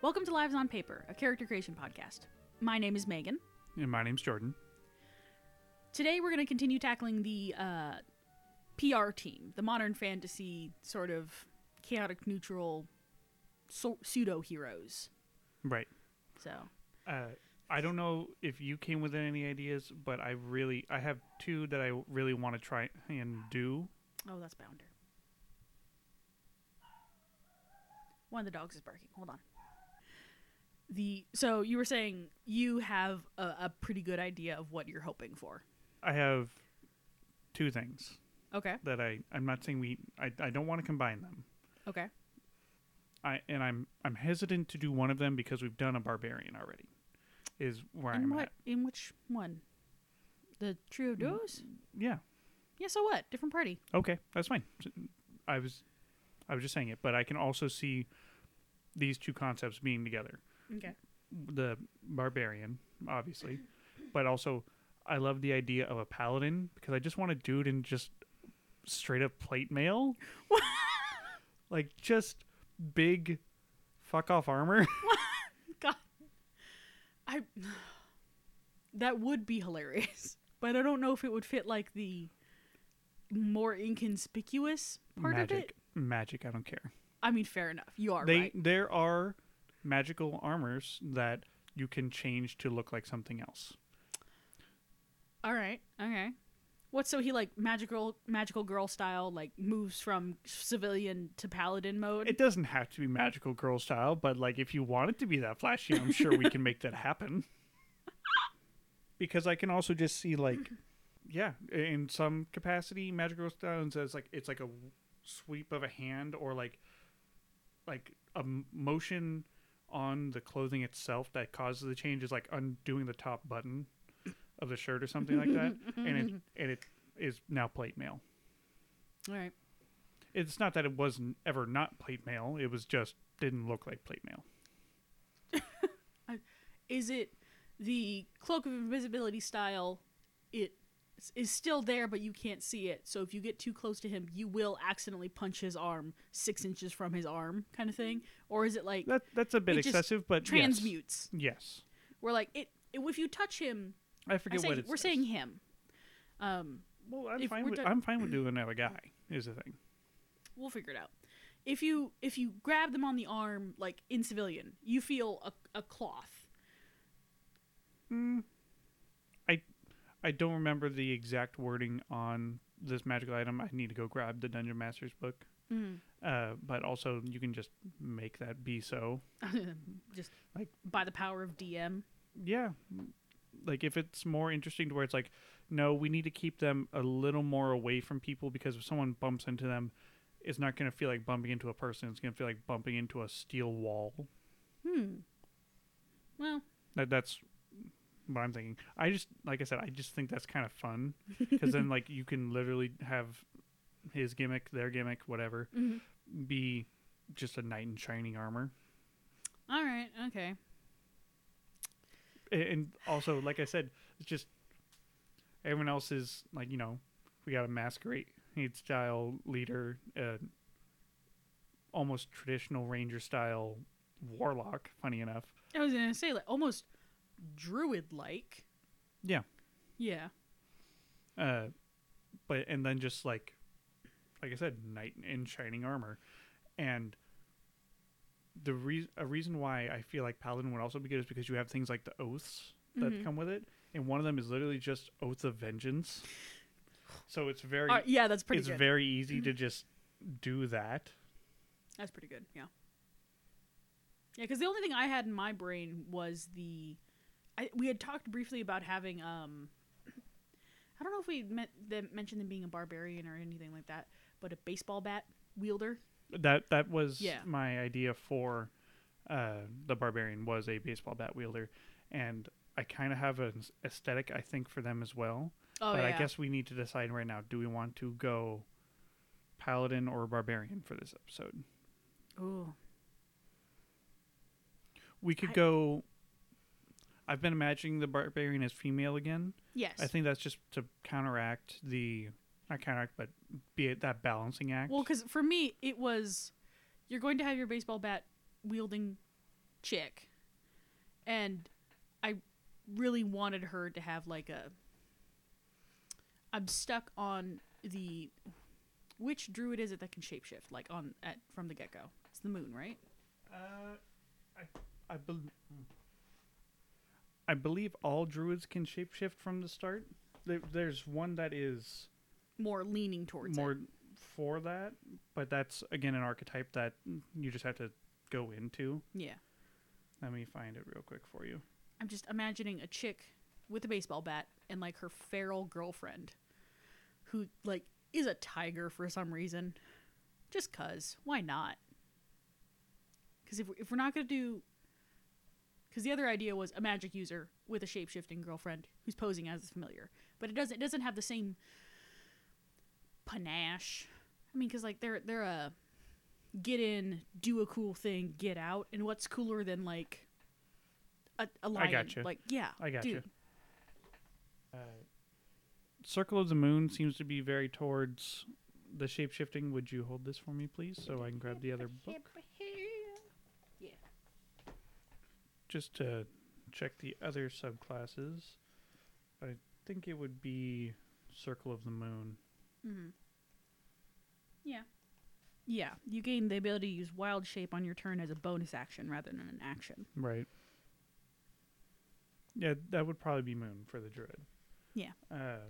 Welcome to Lives on Paper, a character creation podcast. My name is Megan. And my name's Jordan. Today we're going to continue tackling the uh, PR team, the modern fantasy sort of chaotic neutral so- pseudo heroes. Right. So, Uh, I don't know if you came with any ideas, but I really I have two that I really want to try and do. oh, that's Bounder. One of the dogs is barking. Hold on. The so you were saying you have a, a pretty good idea of what you're hoping for. I have two things Okay. that I I'm not saying we I, I don't want to combine them. Okay. I and I'm I'm hesitant to do one of them because we've done a barbarian already. Is where In I'm what? at. In which one? The trio of mm, duos? Yeah. Yeah. So what? Different party. Okay, that's fine. I was I was just saying it, but I can also see these two concepts being together. Okay. the barbarian, obviously, but also I love the idea of a paladin because I just want a dude in just straight up plate mail, like just big fuck off armor. God, I. That would be hilarious, but I don't know if it would fit like the more inconspicuous part magic, of it. magic. Magic, I don't care. I mean, fair enough. You are they right. there are magical armors that you can change to look like something else. All right. Okay. What? So he like magical magical girl style like moves from civilian to paladin mode. It doesn't have to be magical girl style, but like if you want it to be that flashy, I'm sure we can make that happen. Because I can also just see like, yeah, in some capacity, magical girl style and says like it's like a sweep of a hand or like, like a motion on the clothing itself that causes the change is like undoing the top button of the shirt or something like that, mm-hmm. and it and it is now plate mail. All right. It's not that it wasn't ever not plate mail; it was just didn't look like plate mail. Is it the cloak of invisibility style? It is still there, but you can't see it. So if you get too close to him, you will accidentally punch his arm six inches from his arm, kind of thing. Or is it like That that's a bit excessive, but yes. transmutes? Yes, Where like it, it, if you touch him, I I forget say, what it's. we're saying him. Um, Well, I'm fine with I'm fine with doing another guy. Is the thing. we'll figure it out. If you if you grab them on the arm, like in civilian, you feel a, a cloth. I I don't remember the exact wording on this magical item. I need to go grab the Dungeon Master's book. Mm. Uh, but also you can just make that be so. Just Like- by the power of DM. Yeah, like if it's more interesting to where it's like, no, we need to keep them a little more away from people because if someone bumps into them, it's not going to feel like bumping into a person. It's going to feel like bumping into a steel wall. Hmm. Well, That that's what I'm thinking. I just like I said, I just think that's kind of fun because then like you can literally have his gimmick, their gimmick, whatever, Mhm. be just a knight in shining armor. all right, okay. And also, like I said, it's just everyone else is like you know, we got a masquerade style leader, uh, almost traditional ranger style warlock. Funny enough, I was gonna say like almost druid like. Yeah. Yeah. uh, but and then just like, like I said, knight in shining armor, and the reason a reason why I feel like paladin would also be good is because you have things like the oaths that Mhm. come with it, and one of them is literally just oath of vengeance. So it's very Uh, yeah, that's pretty it's good. Mm-hmm. very easy to just do that. that's pretty good. Yeah. Yeah, because the only thing I had in my brain was the, I, we had talked briefly about having um, I don't know if we met them, mentioned them being a barbarian or anything like that, but a baseball bat wielder. That that was Yeah. my idea for uh, the barbarian was a baseball bat wielder, and I kind of have an aesthetic I think for them as well. Oh but yeah. I guess we need to decide right now: do we want to go paladin or barbarian for this episode? Ooh. We could I- go. I've been imagining the barbarian as female again. Yes. I think that's just to counteract the not counteract, but be it that balancing act. Well, because for me, it was you're going to have your baseball bat wielding chick, and I really wanted her to have like a. I'm stuck on the which druid is it that can shapeshift like on at from the get go? It's the moon, right? Uh, I I, bel I believe all druids can shapeshift from the start. There, there's one that is More leaning towards more it. for that, but that's again an archetype that you just have to go into. Yeah. Let me find it real quick for you. I'm just imagining a chick with a baseball bat and like her feral girlfriend who like is a tiger for some reason. Just cuz. Why not? Cuz if, if we're not going to do cuz the other idea was a magic user with a shape-shifting girlfriend who's posing as a familiar. But it doesn't it doesn't have the same panache. I mean cuz like they're they're a get in, do a cool thing, get out. And what's cooler than like a, a lion? gotcha. Like yeah, I got you. Uh, Circle of the Moon seems to be very towards the shapeshifting. Would you hold this for me, please, so I can grab the other book? Just to check the other subclasses. I think it would be Circle of the Moon. Mm-hmm. Yeah. Yeah. You gain the ability to use wild shape on your turn as a bonus action rather than an action. Right. Yeah, that would probably be Moon for the Druid. Yeah. Uh,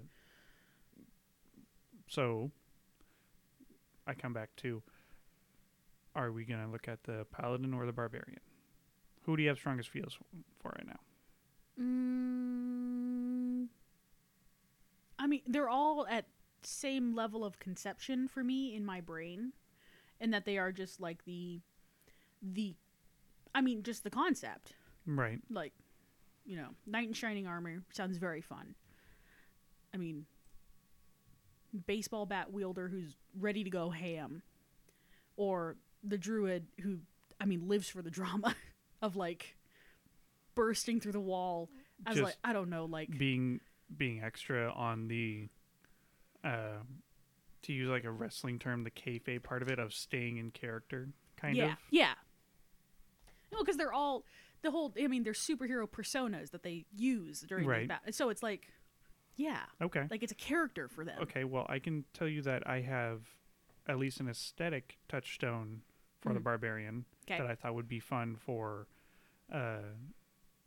so, I come back to are we going to look at the Paladin or the Barbarian? Who do you have strongest feels for right now? Mm, I mean, they're all at same level of conception for me in my brain, and that they are just like the, the, I mean, just the concept. Right. Like, you know, knight in shining armor sounds very fun. I mean, baseball bat wielder who's ready to go ham, or the druid who, I mean, lives for the drama of like bursting through the wall. I was Just like, I don't know, like being being extra on the uh, to use like a wrestling term, the kayfabe part of it of staying in character, kind yeah, of. yeah. Yeah. No, because they're all the whole. I mean, they're superhero personas that they use during Right. bat- So it's like, yeah, Okay. like it's a character for them. Okay, well, I can tell you that I have at least an aesthetic touchstone for the Mhm. barbarian Okay. that I thought would be fun for uh,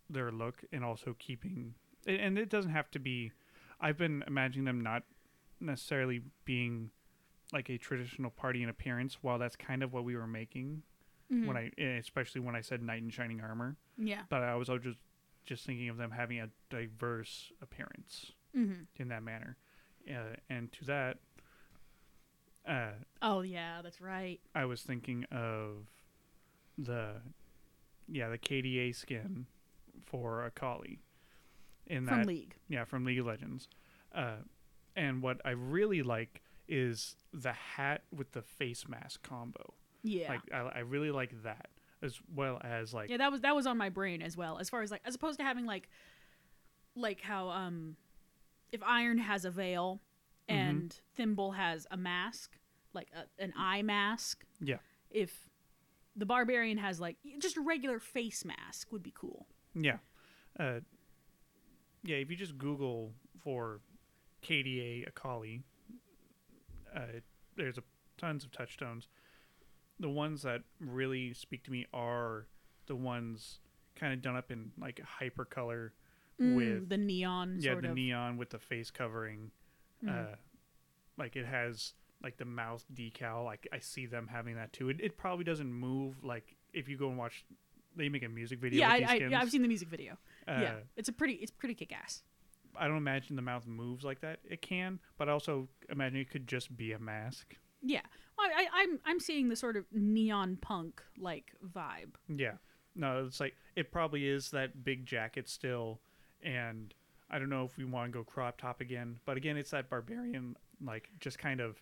their look and also keeping. And it doesn't have to be. I've been imagining them not necessarily being like a traditional party in appearance, while that's kind of what we were making Mhm. when I, eh, especially when I said knight in shining armor. yeah. But I was just just thinking of them having a diverse appearance Mm-hmm. in that manner, uh, and to that, uh, Oh yeah, that's right. I was thinking of the yeah the KDA skin for Akali in From that League. yeah from League of Legends, uh, and what I really like is the hat with the face mask combo. Yeah. Like I, I really like that as well as like yeah, that was that was on my brain as well. As far as like as opposed to having like like how um if Iron has a veil Mhm. and Thimble has a mask, like a, an eye mask. Yeah. If the barbarian has like just a regular face mask would be cool. Yeah. Uh, yeah, if you just Google for KDA Akali, uh, there's a tons of touchstones. The ones that really speak to me are the ones kind of done up in like hyper color with Mm, the neon yeah the of. neon with the face covering. Mhm. Uh, like it has like the mouth decal. Like I see them having that too. It, it probably doesn't move like if you go and watch. They make a music video. yeah, I, I, yeah i've seen the music video. Uh, yeah, it's a pretty, it's pretty kick ass. I don't imagine the mouth moves like that. It can, but I also imagine it could just be a mask. Yeah, well, I, I, I'm, I'm seeing the sort of neon punk like vibe. Yeah. No, it's like it probably is that big jacket still, and I don't know if we want to go crop top again, but again, it's that barbarian like just kind of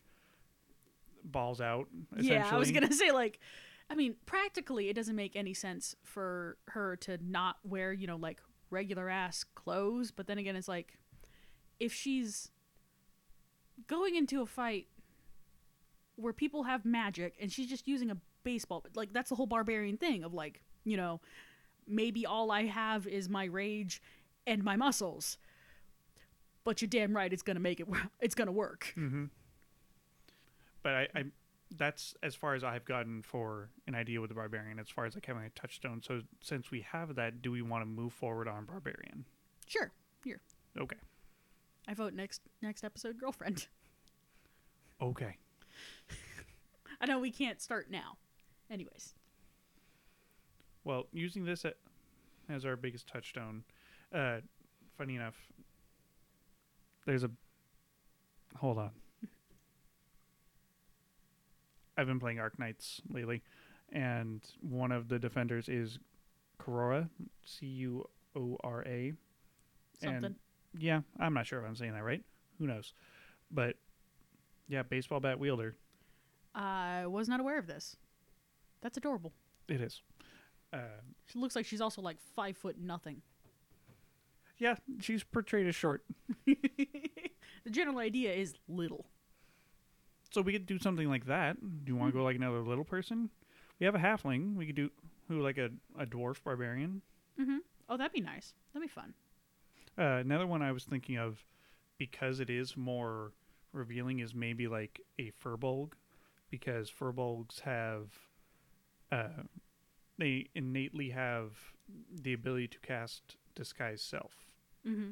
balls out. Yeah, I was gonna say like, I mean, practically, it doesn't make any sense for her to not wear, you know, like regular ass clothes. But then again, it's like, if she's going into a fight where people have magic and she's just using a baseball, like that's the whole barbarian thing of like, you know, maybe all I have is my rage and my muscles. But you're damn right, it's gonna make it. It's gonna work. Mm-hmm. But I, I, that's as far as I've gotten for an idea with the barbarian. As far as like having a touchstone. So since we have that, do we want to move forward on barbarian? Sure. Here, Okay. I vote next next episode, girlfriend. Okay. I know we can't start now. Anyways, Well, using this as our biggest touchstone, uh, funny enough, there's a. Hold on. I've been playing Arknights lately, and one of the defenders is Corora, C U O R A. something. And yeah, I'm not sure if I'm saying that right. Who knows? But yeah, baseball bat wielder. I was not aware of this. That's adorable. It is. Uh, She looks like she's also like five foot nothing. yeah, she's portrayed as short. the general idea is little. So we could do something like that. Do you want to go like another little person? We have a halfling. We could do who like a, a dwarf barbarian. Mm-hmm. Oh, that'd be nice. That'd be fun. Uh, another one I was thinking of because it is more revealing is maybe like a furbolg because furbolgs have uh, they innately have the ability to cast disguise self, Mm-hmm.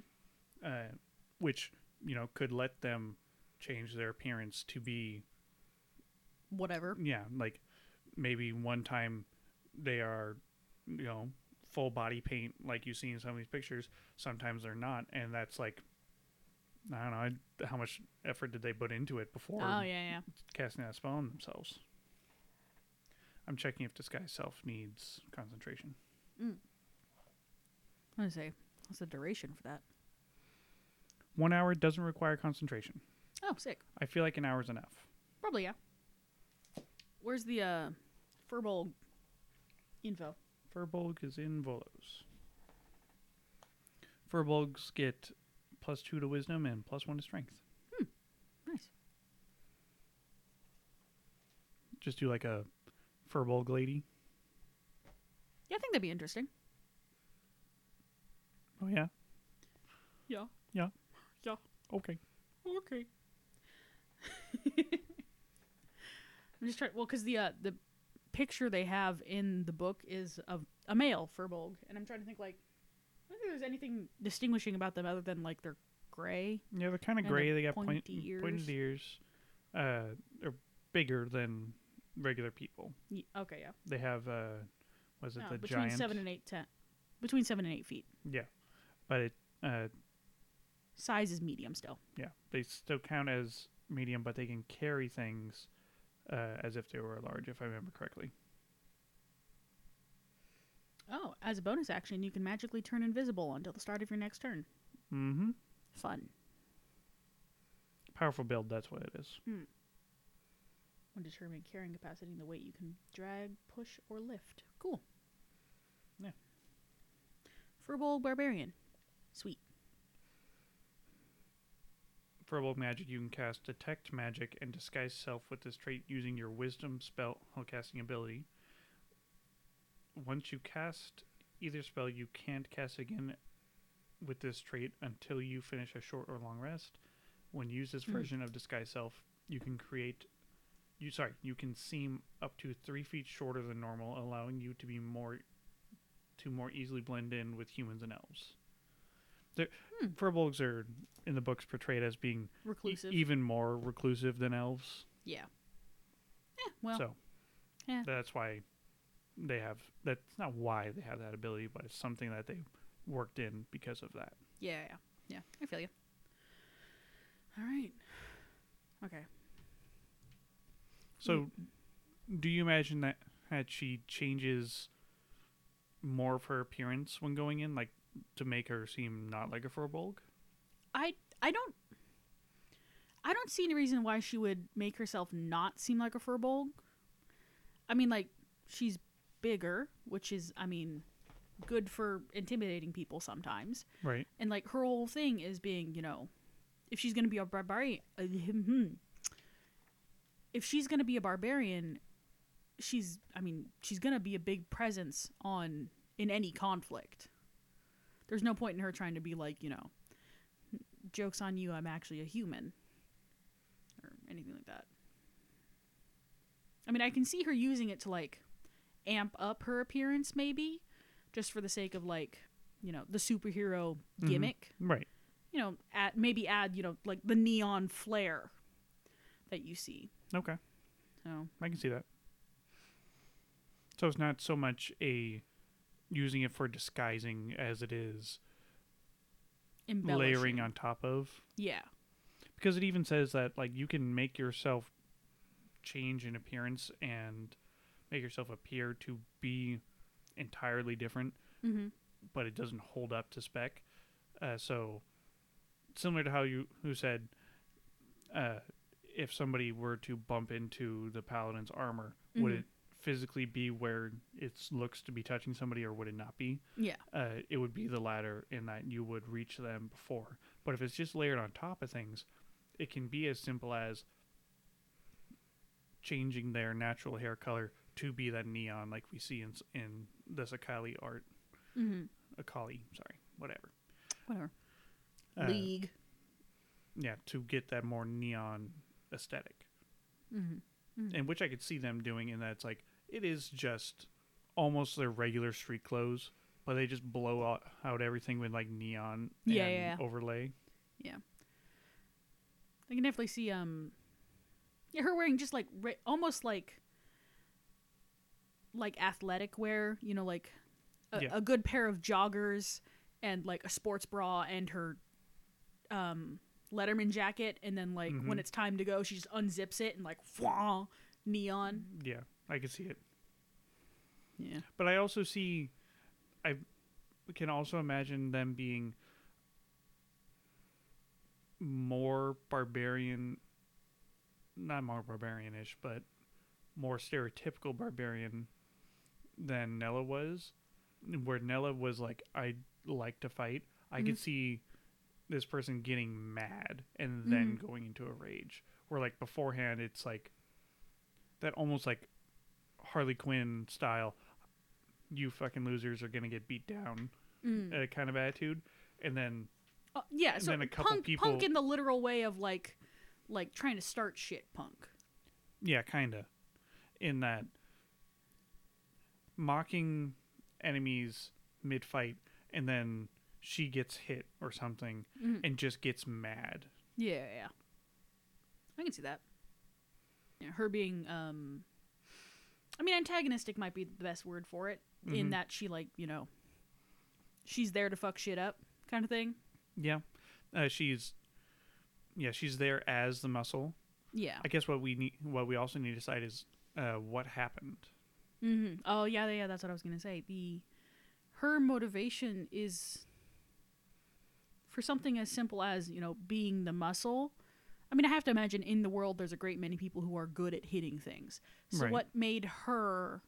uh, which you know could let them change their appearance to be Whatever. yeah like maybe one time they are you know full body paint like you see in some of these pictures sometimes they're not and that's like i don't know I- how much effort did they put into it before Oh yeah, yeah. casting that spell on themselves i'm checking if disguise self needs concentration mm. I'm gonna say, what's the duration for that? one hour doesn't require concentration Oh, sick. i feel like an hour's enough Probably yeah. Where's the uh, Furbolg info? Furbolg is in Volo's. Furbolgs get plus two to wisdom and plus one to strength. Hmm. Nice. Just do like a Furbolg lady. Yeah, I think that'd be interesting. Oh yeah. Yeah. Yeah. Yeah. Okay. Okay. I'm just trying. Well, because the uh, the picture they have in the book is of a male Furbolg, and I'm trying to think like, I don't think there's anything distinguishing about them other than like they're gray. Yeah, they're kind of gray. They got point, pointy ears. pointed ears. Uh, they're bigger than regular people. Ye- Okay, yeah. They have uh, was it No, the between giant? seven and eight ten. Between seven and eight feet. Yeah, but it uh, Size is medium still. yeah, they still count as medium, but they can carry things uh, as if they were large, if I remember correctly. Oh, as a bonus action, you can magically turn invisible until the start of your next turn. Mm-hmm. Fun. Powerful build. That's what it is. When determining carrying capacity and the weight you can drag, push, or lift. Cool. Yeah. Furbolg Barbarian. Sweet. Furbolg magic, you can cast Detect Magic and Disguise Self with this trait using your Wisdom spell casting ability. Once you cast either spell, you can't cast again with this trait until you finish a short or long rest. When you use this Hmm. version of Disguise Self, you can create. You sorry, you can seem up to three feet shorter than normal, allowing you to be more to more easily blend in with humans and elves. Hmm. Furbolgs are in the books portrayed as being e- Reclusive. even more reclusive than elves. yeah. Yeah, well, so yeah. that's why they have that's not why they have that ability, but it's something that they worked in because of that. yeah, yeah. Yeah, I feel you. All right. Okay. So do you imagine that that she changes more of her appearance when going in, like to make her seem not like a furbolg? I I don't I don't see any reason why she would make herself not seem like a furbolg. I mean, like she's bigger, which is, I mean, good for intimidating people sometimes. Right. And like her whole thing is being, you know, if she's gonna be a barbarian, if she's gonna be a barbarian, she's, I mean, she's gonna be a big presence on in any conflict. There's no point in her trying to be like, you know, jokes on you, I'm actually a human or anything like that. I mean, I can see her using it to like amp up her appearance maybe just for the sake of like, you know, the superhero Mhm. gimmick. Right. You know, add maybe add, you know, like the neon flare that you see. Okay. So, I can see that. So it's not so much a using it for disguising as it is layering on top of. Yeah. Because it even says that like you can make yourself change in appearance and make yourself appear to be entirely different, Mhm. but it doesn't hold up to spec. Uh, so similar to how you who said uh, if somebody were to bump into the paladin's armor, would Mhm. it physically be where it looks to be touching somebody, or would it not be? Yeah. Uh, it would be the latter in that you would reach them before. But if it's just layered on top of things, it can be as simple as changing their natural hair color to be that neon, like we see in in the Sakali art. Mhm. Akali, sorry, whatever. Whatever. Uh, League. Yeah, to get that more neon aesthetic. Mhm. and which I could see them doing in that it's like it is just almost their regular street clothes, but they just blow out, out everything with like neon Yeah, and yeah, yeah. overlay. I can definitely see um yeah, her wearing just like ra- almost like like athletic wear, you know, like a, Yeah. a good pair of joggers and like a sports bra and her um Letterman jacket and then like when Mhm. it's time to go, she just unzips it and like neon. Yeah, I can see it. Yeah. But I also see, I can also imagine them being more barbarian, not more barbarianish, but more stereotypical barbarian than Nella was. Where Nella was like, I like to fight. I could mm-hmm. see this person getting mad and then mm-hmm. going into a rage. Where like beforehand, it's like that almost like Harley Quinn style. You fucking losers are gonna get beat down, Mm. uh, kind of attitude, and then Uh, yeah, and so then a couple punk, people- punk in the literal way of like like trying to start shit punk. yeah, kinda, in that mocking enemies mid fight, and then she gets hit or something Mhm. and just gets mad. Yeah, yeah. I can see that. Yeah, her being um I mean antagonistic might be the best word for it in Mhm. that she like, you know, she's there to fuck shit up kind of thing. Yeah, uh, she's yeah she's there as the muscle. Yeah. I guess what we need, what we also need to decide is uh, what happened. Mhm. Oh, yeah, yeah, that's what I was going to say. The her motivation is for something as simple as, you know, being the muscle. I mean, I have to imagine in the world there's a great many people who are good at hitting things. So Right. what made her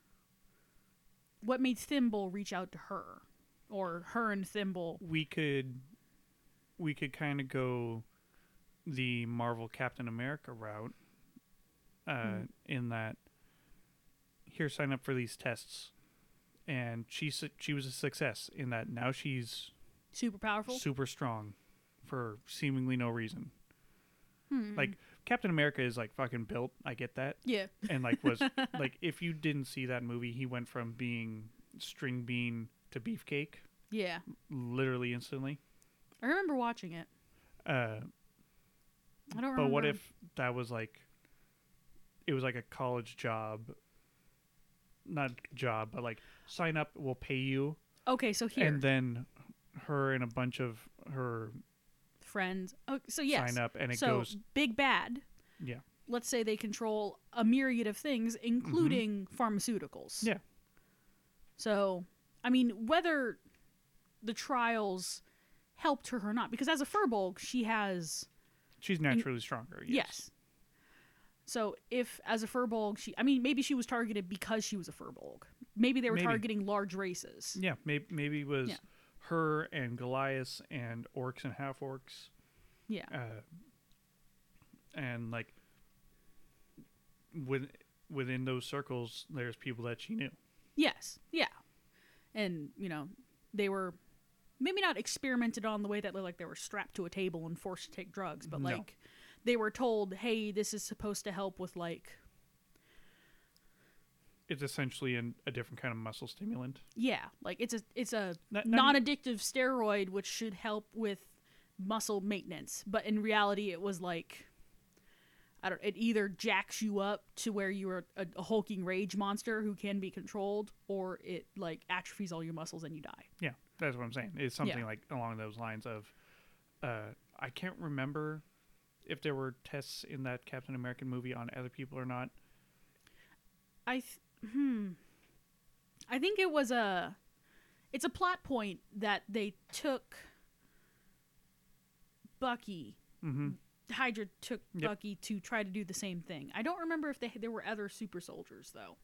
what made Thimble reach out to her? Or her and Thimble. we could we could kind of go the Marvel Captain America route uh, Hmm. in that here sign up for these tests and she she was a success in that now she's Super powerful. super strong for seemingly no reason Hmm. like Captain America is like fucking built I get that yeah. and like was like if you didn't see that movie he went from being string bean to beefcake Yeah. literally instantly I remember watching it. uh I don't remember. But what if that was like it was like a college job not job, but like sign up, we'll pay you Okay, so here. and then her and a bunch of her friends. Oh, so yes. sign up and it so goes big bad. Yeah. Let's say they control a myriad of things, including pharmaceuticals. Mm-hmm. Yeah. So, I mean, whether the trials helped her or not, because as a furbolg, she has she's naturally stronger. Yes. yes. So if as a furbolg, she, I mean, maybe she was targeted because she was a furbolg. Maybe they were Maybe. targeting large races. Yeah, maybe maybe it was Yeah. Her and Goliath and orcs and half orcs. Yeah. Uh, and like with, within those circles there's people that she knew. Yes. Yeah. and you know they were maybe not experimented on the way that like they were strapped to a table and forced to take drugs, but No. like they were told, "Hey, this is supposed to help with like It's essentially an, a different kind of muscle stimulant. yeah, like it's a it's a Not- not non-addictive steroid which should help with muscle maintenance, but in reality it was like I don't it either jacks you up to where you're a, a hulking rage monster who can be controlled or it like atrophies all your muscles and you die. Yeah, that's what I'm saying. It's something Yeah. like along those lines of, uh, I can't remember if there were tests in that Captain American movie on other people or not. I th- hmm. I think it was a. It's a plot point that they took. Bucky, Mm-hmm. Hydra took Yep. Bucky to try to do the same thing. I don't remember if they there were other super soldiers though.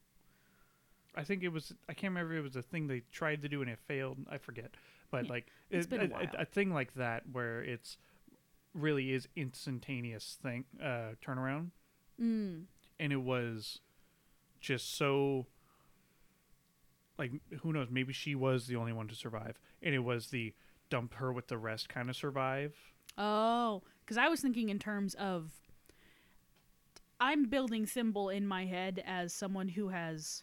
I think it was. I can't remember if it was a thing they tried to do and it failed. I forget, but Yeah, like it's it- a a, a thing like that where it's really is instantaneous thing uh, turnaround, Mm. and it was just so. Like who knows? Maybe she was the only one to survive, and it was the dump her with the rest kind of survive. Oh, because I was thinking in terms of. I'm building Thimble in my head as someone who has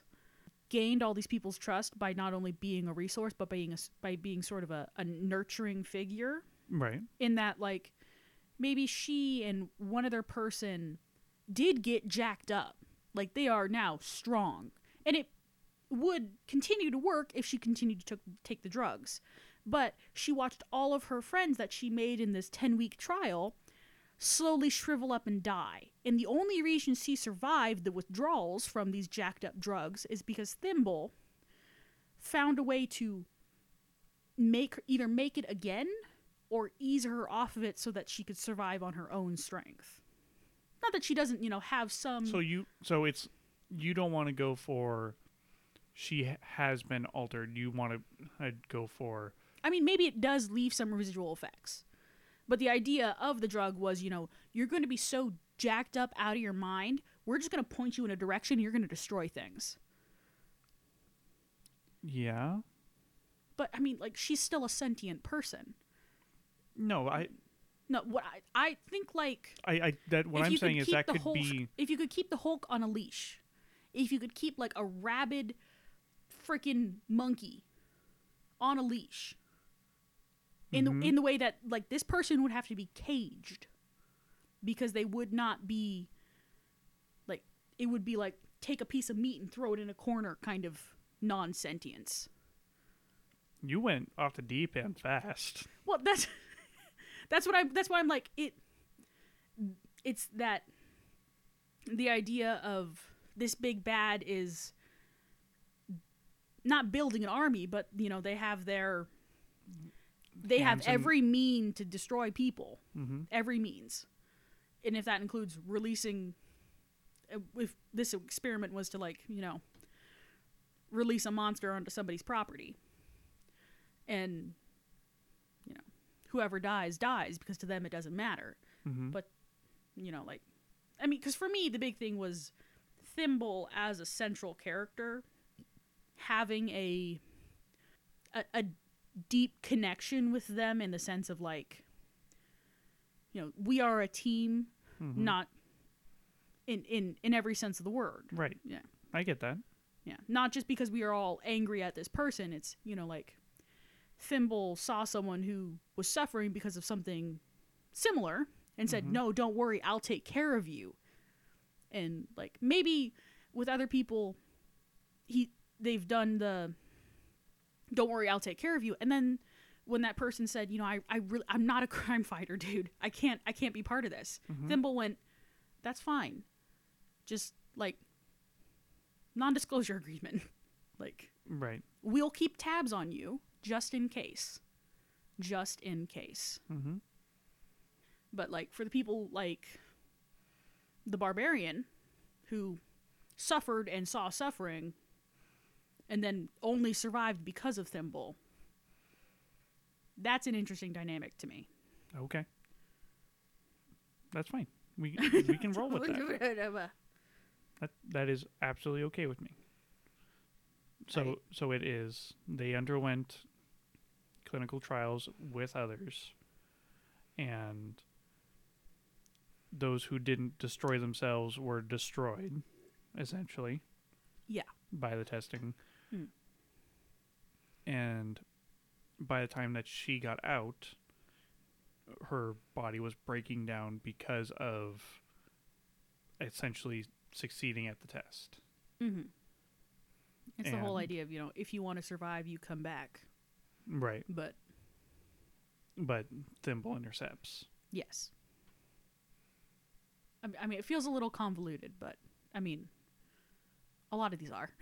gained all these people's trust by not only being a resource but being a, by being sort of a, a nurturing figure. Right. in that like maybe she and one other person did get jacked up like they are now strong. And it would continue to work if she continued to take the drugs. But she watched all of her friends that she made in this 10 week trial slowly shrivel up and die. And the only reason she survived the withdrawals from these jacked up drugs is because thimble found a way to make either make it again or ease her off of it so that she could survive on her own strength. Not that she doesn't, you know, have some. So you so it's you don't want to go for she has been altered. You want to uh, go for I mean, maybe it does leave some residual effects. But the idea of the drug was, you know, you're going to be so jacked up out of your mind, we're just going to point you in a direction, you're going to destroy things. yeah. But I mean, like, she's still a sentient person. No, I No, what I, I think, like, I, I that what I'm saying is that could Hulk, be if you could keep the Hulk on a leash, if you could keep like a rabid freaking monkey on a leash in Mhm. the in the way that like this person would have to be caged because they would not be like it would be like take a piece of meat and throw it in a corner kind of non-sentience. you went off the deep end fast. Well, that's that's what I that's why I'm like it it's that the idea of this big bad is not building an army, but you know, they have their they have and- every mean to destroy people. Mhm. Every means. And if that includes releasing uh, if this experiment was to like, you know, release a monster onto somebody's property and whoever dies dies because to them it doesn't matter Mhm. but you know like i mean because for me the big thing was thimble as a central character having a, a a deep connection with them in the sense of like you know we are a team Mhm. not in in in every sense of the word Right. Yeah. I get that. yeah. Not just because we are all angry at this person. It's, you know, like Thimble saw someone who was suffering because of something similar and said, Mhm. No, don't worry, I'll take care of you. And like maybe with other people he they've done the don't worry, I'll take care of you. And then when that person said, you know, I, I really I'm not a crime fighter, dude. I can't I can't be part of this. Mhm. Thimble went, That's fine. Just like non-disclosure agreement. like Right. we'll keep tabs on you just in case. Just in case. Mhm. But like for the people like the barbarian who suffered and saw suffering and then only survived because of Thimble. That's an interesting dynamic to me. Okay. That's fine. We we can roll with that. That that is absolutely okay with me. So Right. so it is. They underwent clinical trials with others, and those who didn't destroy themselves were destroyed, essentially. Yeah. By the testing. Hmm. And by the time that she got out, her body was breaking down because of essentially succeeding at the test. Mm-hmm. It's the whole idea of you know if you want to survive, you come back. Right. But But Thimble intercepts. yes, I mean it feels a little convoluted, but I mean a lot of these are.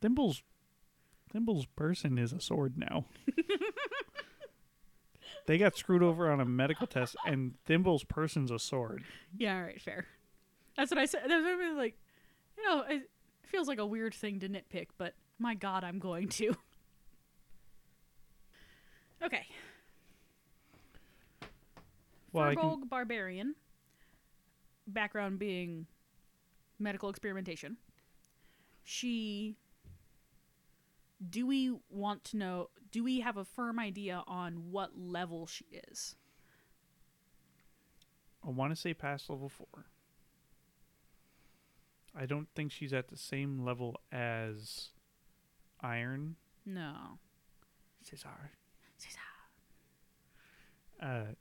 Thimble's Thimble's person is a sword now. they got screwed over on a medical test, and Thimble's person's a sword. yeah, all right, fair. That's what I said. That's what I mean, like, know, it feels like a weird thing to nitpick, but my God, I'm going to. okay, Well, can, barbarian. Background being medical experimentation. She. Do we want to know? Do we have a firm idea on what level she is? I want to say past level four. I don't think she's at the same level as Iron No. Cesar. Cesar. Uh,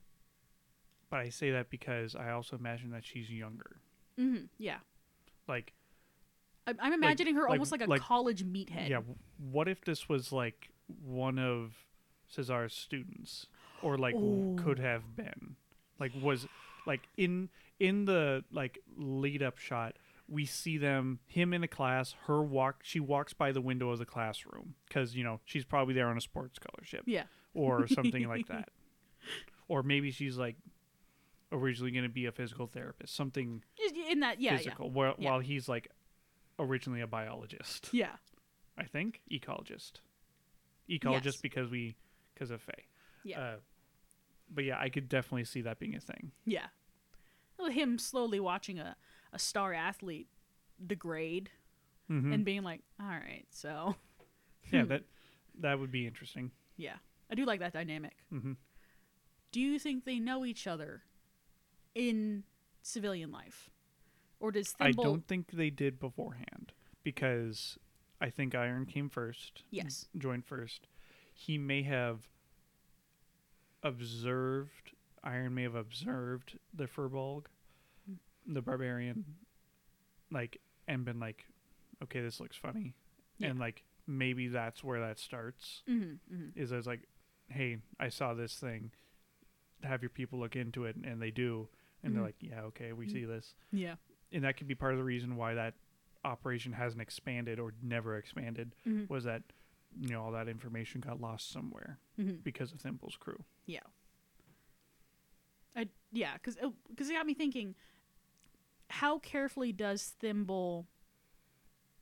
but I say that because I also imagine that she's younger. Mm-hmm. Yeah. Like, I'm, I'm imagining her almost like a like- college meathead. yeah, what if this was like one of Cesar's students, or like Ooh. could have been, like was like in in the like lead up shot. We see them, him in a class, her walk. She walks by the window of the classroom because you know she's probably there on a sports scholarship. Yeah. or something like that. Or maybe she's like originally going to be a physical therapist, something In that, yeah, physical, while, Yeah. while he's like originally a biologist. yeah. Yeah. I think ecologist, ecologist Yes. because we because of Faye. Yeah. Uh, but yeah, I could definitely see that being a thing. Yeah. Him slowly watching a, a star athlete degrade Mhm. and being like, all right, so. yeah, that that would be interesting. Yeah. I do like that dynamic. hmm Do you think they know each other in civilian life? Or does Thimble. I don't think they did beforehand because I think Iron came first. Yes. joined first. He may have observed. Iron may have observed the Furbolg. The barbarian, like, and been like, "Okay, this looks funny," Yeah. and like maybe that's where that starts. Mm-hmm, mm-hmm. Is as like, "Hey, I saw this thing. Have your people look into it," and they do, and Mhm. they're like, "Yeah, okay, we Mhm. see this," Yeah. and that could be part of the reason why that operation hasn't expanded or never expanded Mm-hmm. was that you know all that information got lost somewhere Mm-hmm. because of Thimble's crew. Yeah. I yeah, because because it got me thinking. How carefully does Thimble,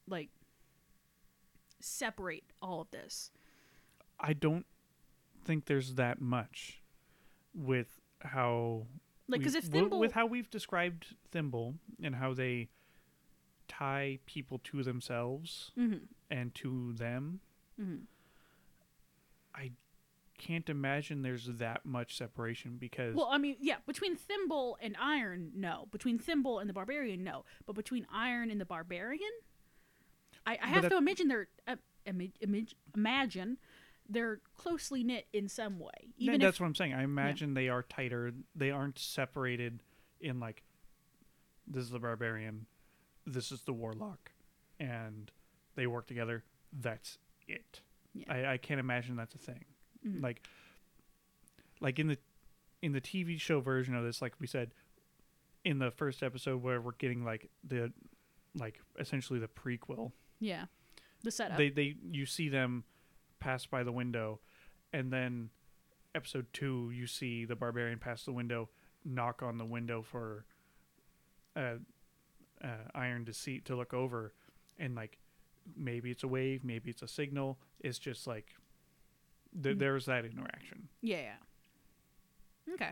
like, separate all of this? I don't think there's that much with how Like, because if Thimble, with how we've described Thimble and how they tie people to themselves Mhm, and to them, mhm. Can't imagine there's that much separation because well, I mean, yeah, between Thimble and Iron, no. Between Thimble and the Barbarian, no. But between Iron and the Barbarian, I, I have that- to imagine they're uh, image, image, imagine they're closely knit in some way. Even that's if what I'm saying. I imagine they are tighter. They aren't separated in like this is the barbarian, this is the warlock, and they work together. That's it. Yeah. I, I can't imagine that's a thing. Mhm. Like like in the in the TV show version of this, like we said in the first episode where we're getting like the like essentially the prequel yeah, the setup. they they you see them pass by the window and then episode 2 you see the barbarian pass the window knock on the window for uh, uh iron to see to look over and like maybe it's a wave maybe it's a signal it's just like Th- mm-hmm. there's that interaction. Yeah. Okay.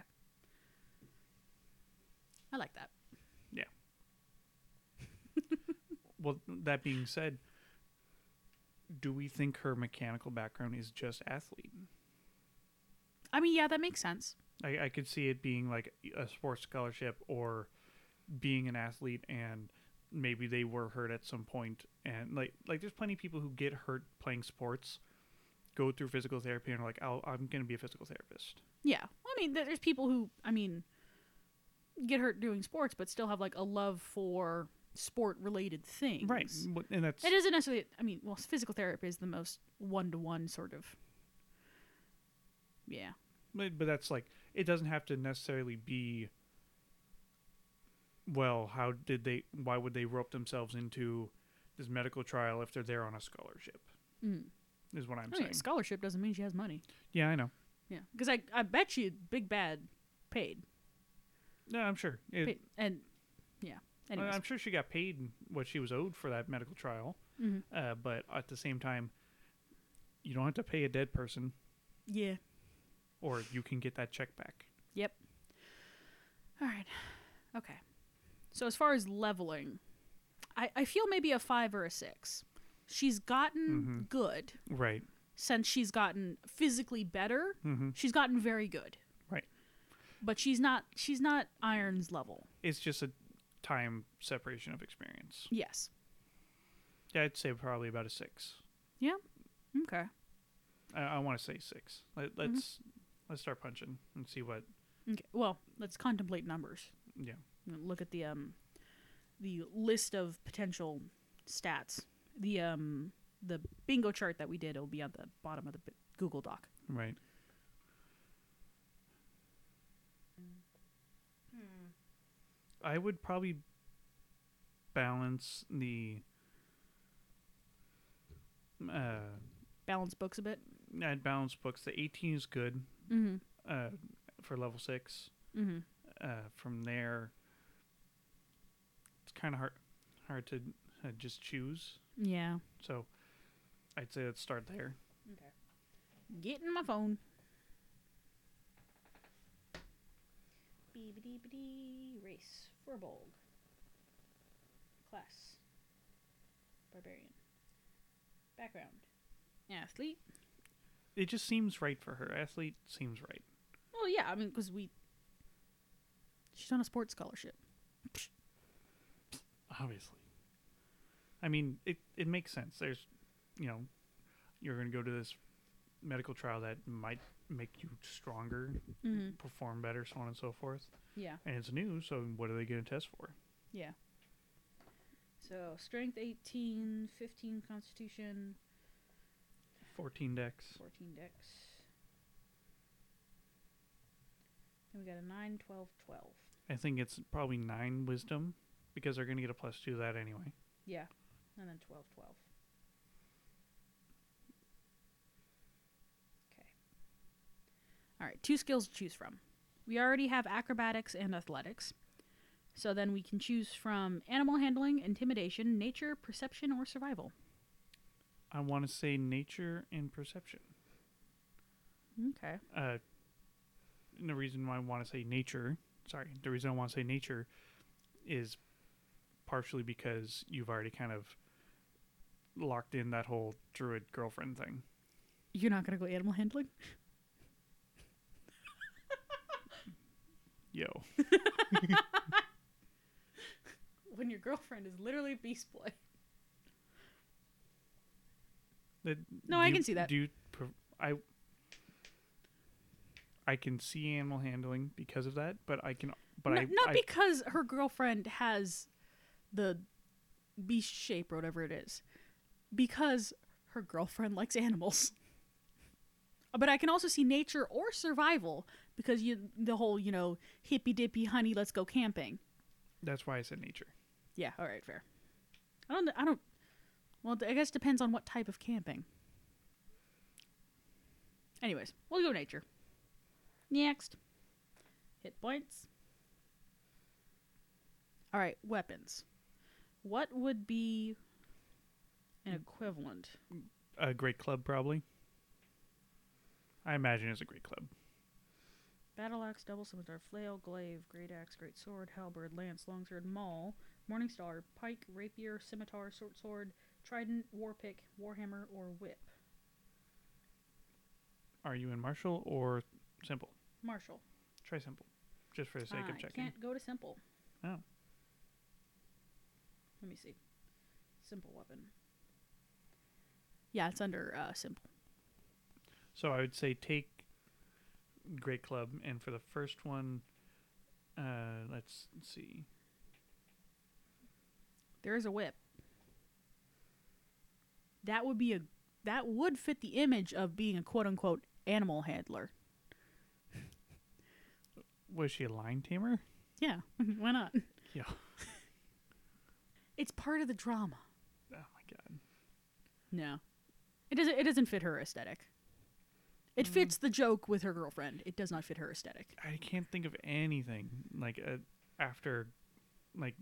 I like that. Yeah. well, that being said, do we think her mechanical background is just athlete? I mean, yeah, that makes sense. I, I could see it being like a sports scholarship or being an athlete and maybe they were hurt at some point and like like there's plenty of people who get hurt playing sports go through physical therapy and are like I'll, i'm going to be a physical therapist Yeah. I mean, there's people who, I mean, get hurt doing sports, but still have like a love for sport related things. right and that's It isn't necessarily, I mean, well, physical therapy is the most one to one sort of. Yeah. but, but that's like it doesn't have to necessarily be well how did they why would they rope themselves into this medical trial if they're there on a scholarship Mm. Is what i'm I mean, saying scholarship doesn't mean she has money. yeah i know Yeah. Because I, I bet you Big Bad paid. no i'm sure it, paid. And, yeah. Anyways. I'm sure she got paid what she was owed for that medical trial, Mhm. uh, but at the same time, you don't have to pay a dead person, Yeah. or you can get that check back. Yep. All right. Okay. So as far as leveling, I, I feel maybe a five or a six. She's gotten Mhm. good Right. since she's gotten physically better. Mm-hmm. She's gotten very good. Right. But she's not she's not Iron's level. It's just a time separation of experience. Yes. Yeah, I'd say probably about a six. Yeah. Okay. I, I want to say six. Let, let's let's start punching and see what. Okay. Well, let's contemplate numbers. Yeah. Look at the um the list of potential stats. The um the bingo chart that we did It'll be at the bottom of the Google Doc. Right. I would probably balance the uh Balance books a bit. I'd balance books. The 18 is good Mm-hmm. uh, for level six. Mm-hmm. Uh, from there, it's kind of hard hard to just choose. Yeah. So I'd say let's start there. Okay. Getting my phone. Beebity race Furbolg. Class. Barbarian. Background. Athlete. It just seems right for her. Athlete seems right. Well, yeah, I mean, because we. She's on a sports scholarship. Obviously. I mean, it it makes sense. There's, you know, you're going to go to this medical trial that might make you stronger, Mm-hmm. perform better, so on and so forth. Yeah. And it's new, so what are they going to test for? Yeah. So, strength 18, 15 constitution, 14 decks. 14 dex. Then we got a 9, 12, 12. I think it's probably 9 wisdom because they're going to get a plus 2 to that anyway. Yeah. And then 12, 12. Okay. All right, two skills to choose from. We already have acrobatics and athletics. So then we can choose from animal handling, intimidation, nature, perception, or survival. I want to say nature and perception. Okay. Uh, and the reason why I want to say nature, sorry, the reason I want to say nature is partially because you've already kind of locked in that whole druid girlfriend thing. You're not going to go animal handling? Yo, When your girlfriend is literally beast boy. That- No, do I you- can see that. Do you, pre- I I can see animal handling because of that, but I can, but N- I not I, because her girlfriend has the beast shape or whatever it is. Because her girlfriend likes animals. But I can also see nature or survival because you the whole, you know, hippy dippy honey, let's go camping. that's why I said nature. Yeah, all right, fair. I don't I don't well, I guess it depends on what type of camping. Anyways, we'll go nature. Next. Hit points. All right, weapons. What would be an equivalent? A great club, probably. I imagine it's a great club. Battle axe, double scimitar, flail, glaive, great axe, great sword, halberd, lance, longsword, maul, Morningstar, pike, rapier, scimitar, short sword, trident, war pick, warhammer, or whip. Are you in martial or simple? Martial. Try simple, just for the sake I of checking. can't go to simple. Oh. Let me see. Simple weapon. Yeah, it's under uh, simple. So I would say take Great Club, and for the first one, uh, let's see. There is a whip. That would be a that would fit the image of being a quote unquote animal handler. Was she a lion tamer? Yeah, why not? Yeah. It's part of the drama. Oh my god. No, it doesn't. It doesn't fit her aesthetic. It Mm. fits the joke with her girlfriend. It does not fit her aesthetic. I can't think of anything like uh, after, like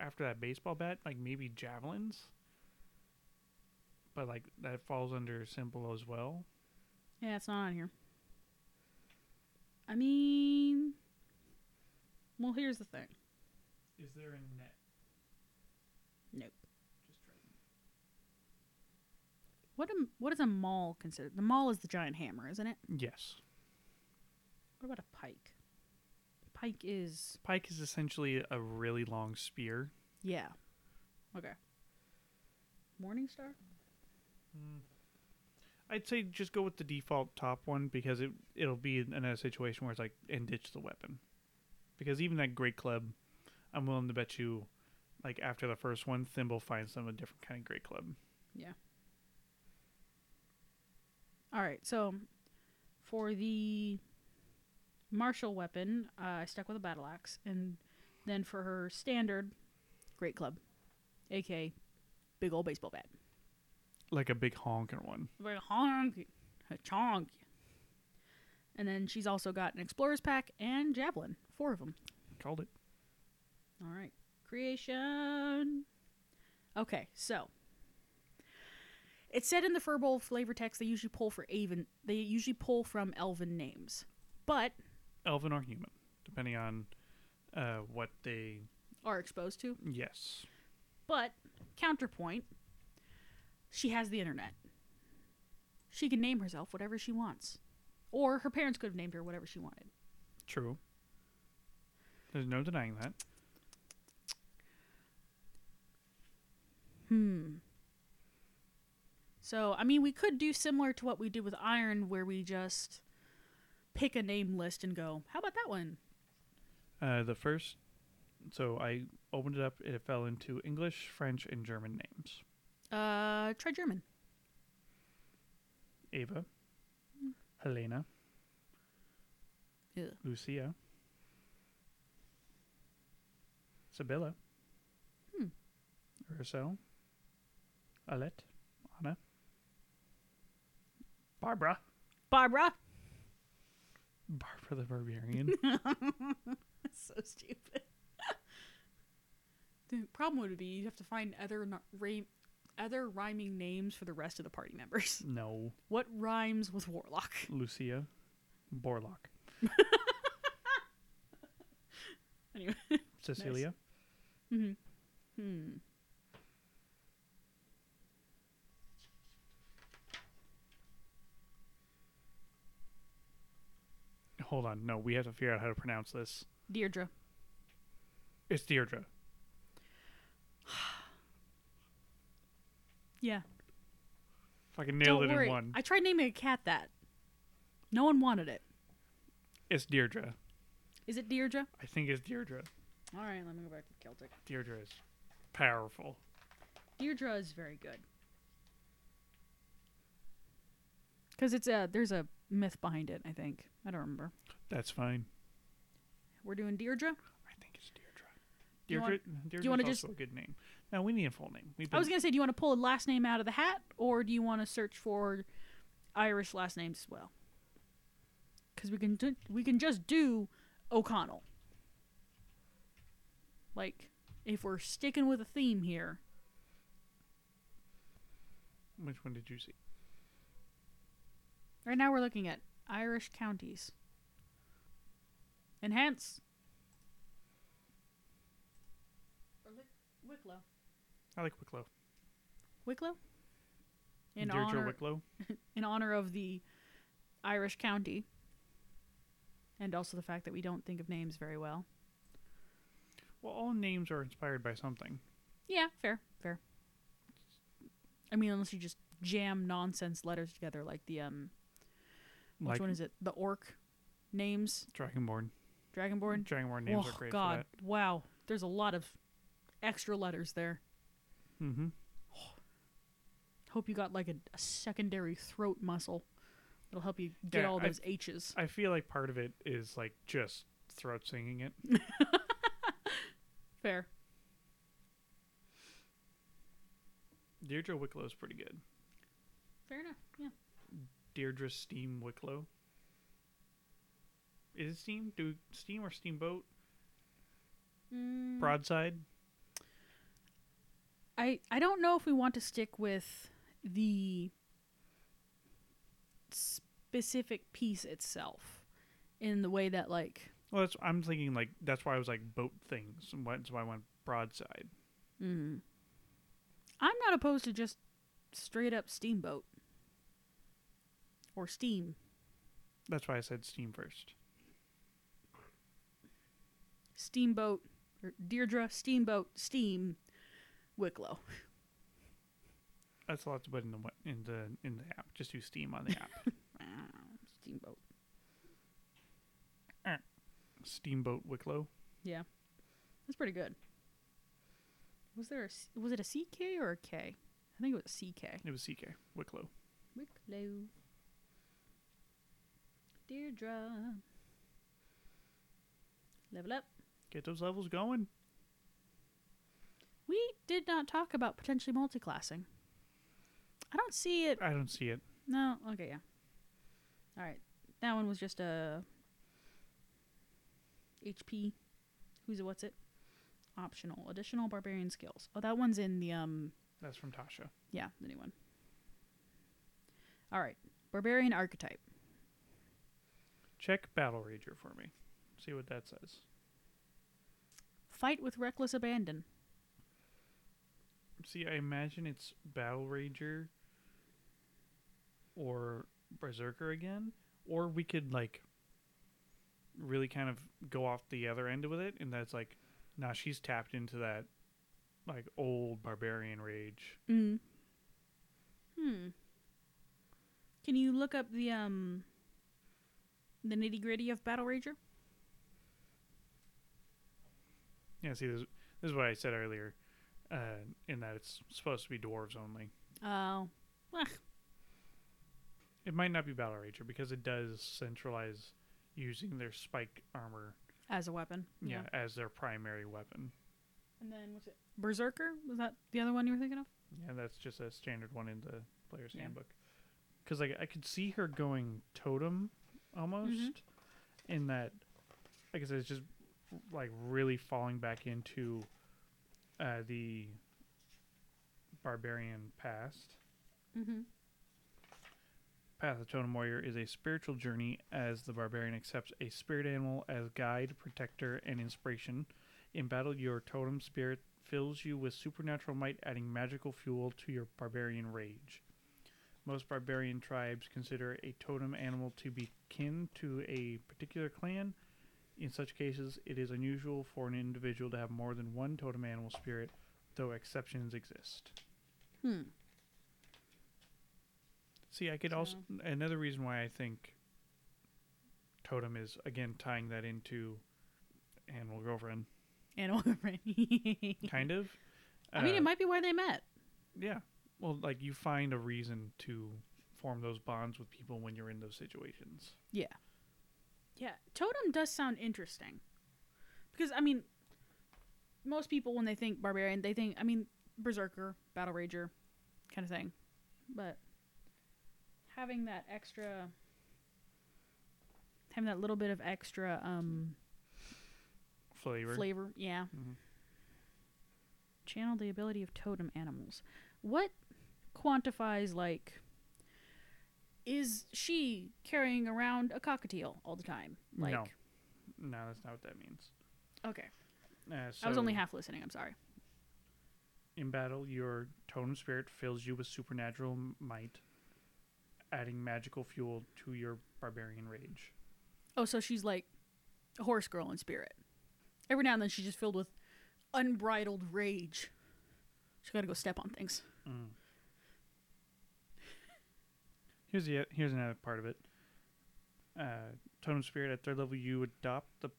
after that baseball bat. Like maybe javelins. But like that falls under simple as well. Yeah, it's not on here. I mean, well, here's the thing. Is there a net? Nope. Just try. What a, what is a maul considered? The maul is the giant hammer, isn't it? Yes. What about a pike? Pike is Pike is essentially a really long spear. yeah. Okay. morning Morningstar. Hmm. I'd say just go with the default top one because it it'll be in a situation where it's like and ditch the weapon. Because even that great club, I'm willing to bet you, like after the first one, Thimble finds them a different kind of great club. All right. So, for the martial weapon, uh, I stuck with a battle axe, and then for her standard, great club, aka big old baseball bat. Like a big honking one. Very honky, a chonk. And then she's also got an explorer's pack and javelin, four of them. Called it. All right. Creation. Okay, so it said in the Furbolg flavor text they usually pull for Avon. They usually pull from elven names, but Elven or human, depending on uh, what they. are exposed to. Yes. But counterpoint, she has the internet. She can name herself whatever she wants, or her parents could have named her whatever she wanted. True. There's no denying that. Hmm. So, I mean, we could do similar to what we did with Iron, where we just pick a name list and go, how about that one? Uh, the first. So I opened it up. It fell into English, French, and German names. Uh, try German. Ava, Helena, Ew. Lucia, Sibylla, Hmm. Ursel, Alette, Barbara, Barbara. Barbara the Barbarian. so stupid. the problem would be you'd have to find other ra- other rhyming names for the rest of the party members. no, What rhymes with Warlock? Lucia, Borlock, Anyway. Cecilia, hmm Hmm. Hold on, no, we have to figure out how to pronounce this. Deirdre. It's Deirdre. Yeah. Fucking nailed Don't it worry. in one. I tried naming a cat that. No one wanted it. It's Deirdre. Is it Deirdre? I think it's Deirdre. All right, let me go back to Celtic. Deirdre is powerful. Deirdre is very good. Because it's a there's a myth behind it. I think I don't remember. That's fine. We're doing Deirdre. I think it's Deirdre. you Deirdre, want- Deirdre's wanna also just- a good name. No, we need a full name. We've I was gonna say, do you want to pull a last name out of the hat, or do you want to search for Irish last names as well? Because we can do, we can just do O'Connell. Like, if we're sticking with a theme here, Which one did you see? right now we're looking at Irish counties. Enhance. Or look Wicklow. I like Wicklow. Wicklow. In Deirdre honor, Wicklow. in honor of the Irish county, and also the fact that we don't think of names very well. Well, all names are inspired by something. Yeah, fair, fair. I mean, unless you just jam nonsense letters together, like the um, which like one is it? The orc names, Dragonborn. Dragonborn. Dragonborn names oh are great Oh God! Wow, there's a lot of extra letters there. Mm-hmm. Hope you got like a, a secondary throat muscle. It'll help you get Yeah, all I- those H's. I feel like part of it is like just throat singing it. Fair. Deirdre Wicklow is pretty good. Fair enough. Yeah. Deirdre Steam Wicklow. Is it steam? Do steam or steamboat? Mm, Broadside. I I don't know if we want to stick with the specific piece itself in the way that like Well, that's I'm thinking like that's why I was like boat things. and why- That's why I went broadside. mm, I'm not opposed to just straight up steamboat or steam. That's why I said steam first. Steamboat or Deirdre Steamboat Steam Wicklow. That's a lot to put in the in the in the app. Just do steam on the app. Ah, steamboat. Eh, steamboat Wicklow. Yeah. That's pretty good. Was there a was it a CK or a K? I think it was a CK. It was CK Wicklow. Wicklow. Deirdre. Level up. Get those levels going. We did not talk about potentially multiclassing. I don't see it. I don't see it. No. Okay, yeah. All right. That one was just a HP. Who's it? What's it? Optional. Additional barbarian skills. Oh, that one's in the um That's from Tasha. yeah, the new one. All right. Barbarian archetype. Check Battle Rager for me. See what that says. Fight with reckless abandon. See, I imagine it's Battle Rager or Berserker again. Or we could like really kind of go off the other end with it and that's like now she's tapped into that like old barbarian rage. Mm. Hmm. Can you look up the um the nitty gritty of Battle Rager? Yeah, see this this is what I said earlier. Uh, in that it's supposed to be dwarves only. Oh. Ugh. It might not be Battle Rager because it does centralize using their spike armor As a weapon. yeah, as their primary weapon. And then what's it? Berserker? Was that the other one you were thinking of? Yeah, that's just a standard one in the player's Yeah. handbook. Because like I could see her going totem almost, in that, like I said, it's just like really falling back into uh, the barbarian past. Mm-hmm. Path of Totem Warrior is a spiritual journey as the barbarian accepts a spirit animal as guide, protector, and inspiration. In battle, your totem spirit fills you with supernatural might, adding magical fuel to your barbarian rage. Most barbarian tribes consider a totem animal to be kin to a particular clan. In such cases, it is unusual for an individual to have more than one totem animal spirit, though exceptions exist. Hmm. See, I could also another reason why I think totem is again tying that into animal girlfriend, Animal Brain. kind of. I mean, Uh, it might be where they met. Yeah, well, like you find a reason to form those bonds with people when you're in those situations. Yeah. Yeah. Totem does sound interesting. Because, I mean, most people, when they think barbarian, they think, I mean, berserker, battle rager kind of thing. But having that extra, having that little bit of extra um, Flavor. flavor, yeah. Mhm. Channel the ability of totem animals. What quantifies, like, is she carrying around a cockatiel all the time? Like, no, no, that's not what that means. okay. Uh, I was only half listening. I'm sorry. In battle, your totem spirit fills you with supernatural m- might, adding magical fuel to your barbarian rage. Oh, so she's like a horse girl in spirit. Every now and then she's just filled with unbridled rage. She's got to go step on things. Mm. Here's the here's another part of it. Uh, totem spirit at third level, you adopt the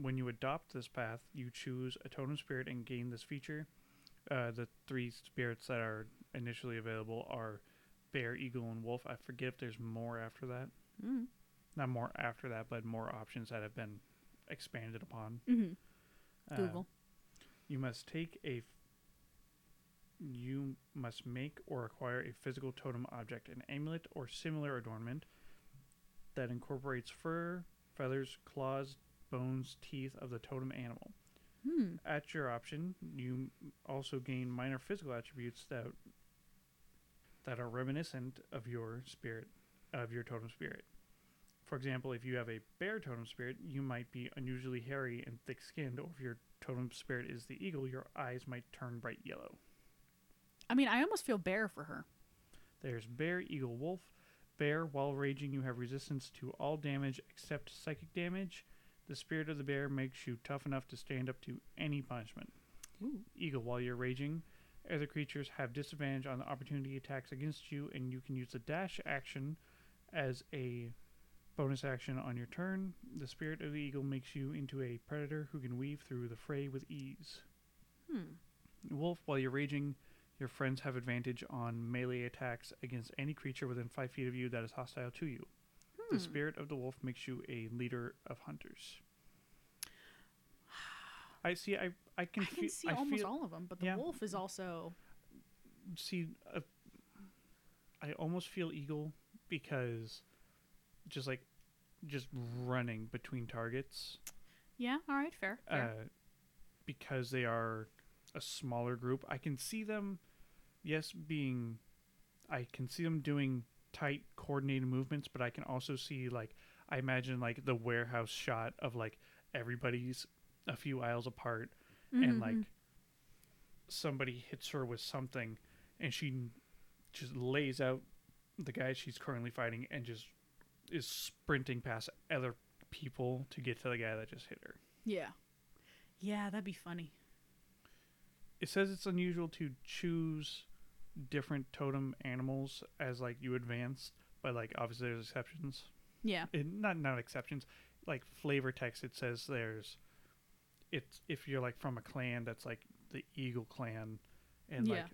when you adopt this path, you choose a totem spirit and gain this feature. Uh, the three spirits that are initially available are bear, eagle, and wolf. I forget if there's more after that. Mm. Not more after that, but more options that have been expanded upon. Mm-hmm. Uh, Google. You must take a. You must make or acquire a physical totem object, an amulet or similar adornment that incorporates fur, feathers, claws, bones, teeth of the totem animal. Hmm. At your option, you also gain minor physical attributes that that are reminiscent of your spirit, of your totem spirit. For example, if you have a bear totem spirit, you might be unusually hairy and thick-skinned, or if your totem spirit is the eagle, your eyes might turn bright yellow. I mean, I almost feel bear for her. There's bear, eagle, wolf. Bear, while raging, you have resistance to all damage except psychic damage. The spirit of the bear makes you tough enough to stand up to any punishment. Ooh. Eagle, while you're raging, other creatures have disadvantage on the opportunity attacks against you, and you can use the dash action as a bonus action on your turn. The spirit of the eagle makes you into a predator who can weave through the fray with ease. Hmm. Wolf, while you're raging, your friends have advantage on melee attacks against any creature within five feet of you that is hostile to you. Hmm. The spirit of the wolf makes you a leader of hunters. I see. I I can, I can feel. see I almost feel, all of them, but the yeah. wolf is also. see. Uh, I almost feel eagle because, just like, just running between targets. Yeah. All right. Fair. fair. uh, because they are a smaller group. I can see them, yes, being, I can see them doing tight, coordinated movements, but I can also see like I imagine like the warehouse shot of like everybody's a few aisles apart, and mm-hmm. like somebody hits her with something, and she just lays out the guy she's currently fighting and just is sprinting past other people to get to the guy that just hit her. Yeah. Yeah, that'd be funny. It says it's unusual to choose different totem animals as like you advance, but like obviously there's exceptions. Yeah. It, not not exceptions. Like flavor text, it says there's. It's if you're like from a clan that's like the eagle clan, and Yeah. like,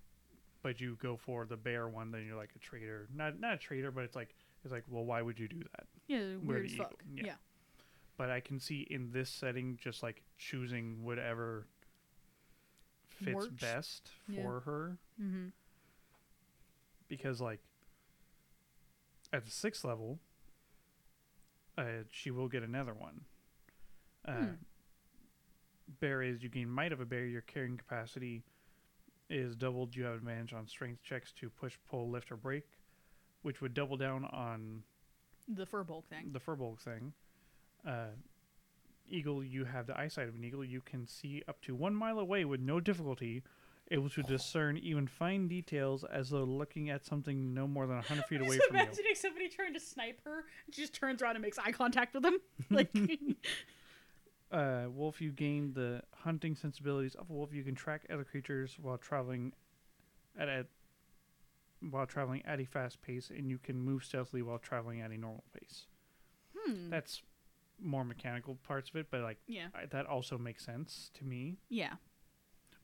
but you go for the bear one, then you're like a traitor. Not not a traitor, but it's like it's like well, why would you do that? Yeah. Weird as fuck. yeah. Yeah. But I can see in this setting just like choosing whatever fits Works. best Yeah. for her Mm-hmm. because like at the sixth level uh, she will get another one uh, Hmm. bear is you gain might of a bear your carrying capacity is doubled you have advantage on strength checks to push pull lift or break which would double down on The Furbolg thing. the Furbolg thing uh, eagle you have the eyesight of an eagle you can see up to one mile away with no difficulty able to discern even fine details as though looking at something no more than 100 feet away from you imagining somebody trying to snipe her, and she just turns around and makes eye contact with him. Like, uh, wolf, you gain the hunting sensibilities of a wolf. You can track other creatures while traveling at a while traveling at a fast pace, and you can move stealthily while traveling at a normal pace. hmm. That's more mechanical parts of it, but like yeah. I, that also makes sense to me. Yeah.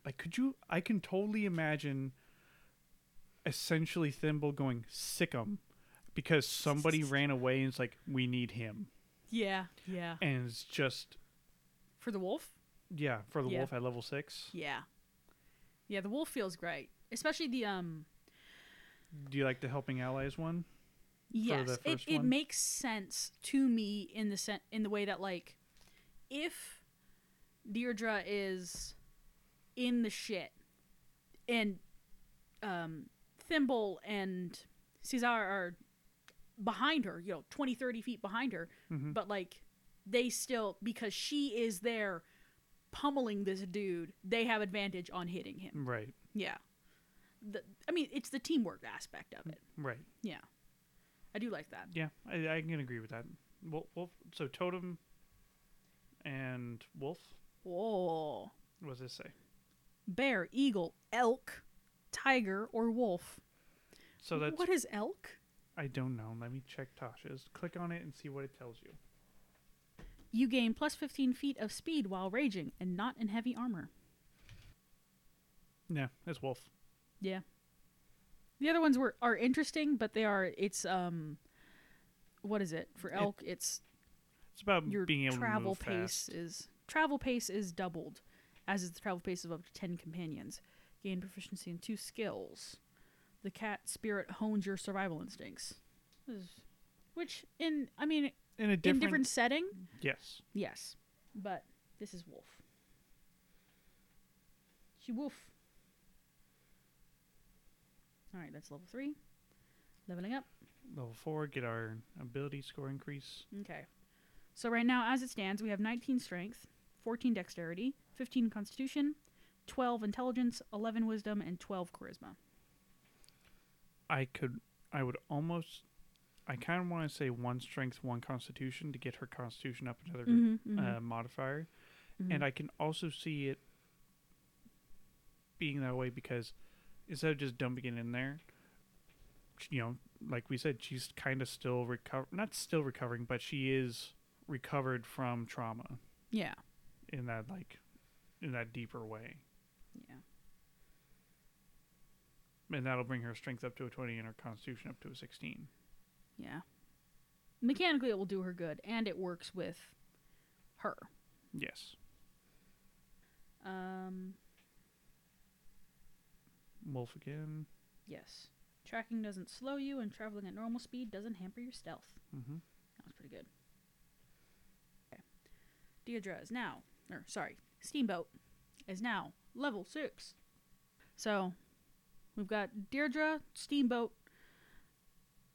Like, could you? I can totally imagine essentially Thimble going sickum because somebody ran away and it's like we need him, Yeah. Yeah. and it's just For the wolf? yeah for the Yeah. wolf at level six. Yeah. Yeah, the wolf feels great. Especially the um Do you like the helping allies one? Yes, it, it one? makes sense to me in the sen- in the way that like if Deirdre is in the shit and um Thimble and Caesar are behind her, you know, 20 30 feet behind her, Mhm. but like they still because she is there pummeling this dude, they have advantage on hitting him. Right. Yeah. The, I mean, it's the teamwork aspect of it. Right. Yeah. I do like that. Yeah, I, I can agree with that. Wolf, wolf. So totem and wolf. Whoa. What does this say? Bear, eagle, elk, tiger, or wolf. So that's what is elk? I don't know. Let me check Tasha's. Click on it and see what it tells you. You gain plus 15 feet of speed while raging and not in heavy armor. Yeah, it's wolf. Yeah. The other ones were are interesting, but they are it's um what is it? For It- elk, it's It's about your being able to travel move pace fast. is travel pace is doubled, as is the travel pace of up to ten companions. Gain proficiency in two skills. The cat spirit hones your survival instincts. Which in I mean in a in different. different setting, Yes. yes. But this is wolf. She wolf. Alright, that's level three. Leveling up. Level four, get our ability score increase. Okay. So right now, as it stands, we have 19 strength, 14 dexterity, 15 constitution, 12 intelligence, 11 wisdom, and 12 charisma. I could. I would almost. I kind of want to say one strength, one constitution to get her constitution up another Mm-hmm, uh, modifier, and I can also see it being that way because instead of just dumping it in there, you know, like we said, she's kind of still recover, not still recovering, but she is recovered from trauma yeah, in that like, in that deeper way, yeah, and that'll bring her strength up to a twenty and her constitution up to a sixteen. yeah. Mechanically, it will do her good, and it works with her. Yes, Um, wolf again. yes. Tracking doesn't slow you, and traveling at normal speed doesn't hamper your stealth. Mm-hmm. That was pretty good. Okay. Deirdre is now, or sorry, Steamboat is now level six. So we've got Deirdre, Steamboat,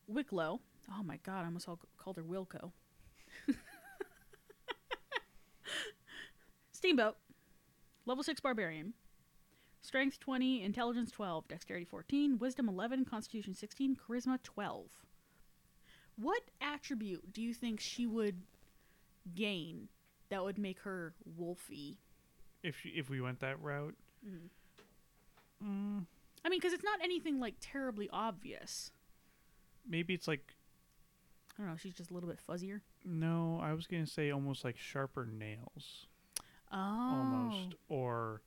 Wicklow. Oh my god, I almost all called her Wilco. Steamboat, level six barbarian. Strength 20, intelligence 12, dexterity 14, wisdom 11, constitution 16, charisma 12. What attribute do you think she would gain that would make her wolfy? If she, if we went that route, Mm. mm, I mean, because it's not anything like terribly obvious. maybe it's like I don't know. She's just a little bit fuzzier. no. I was gonna say almost like sharper nails. Oh, almost, or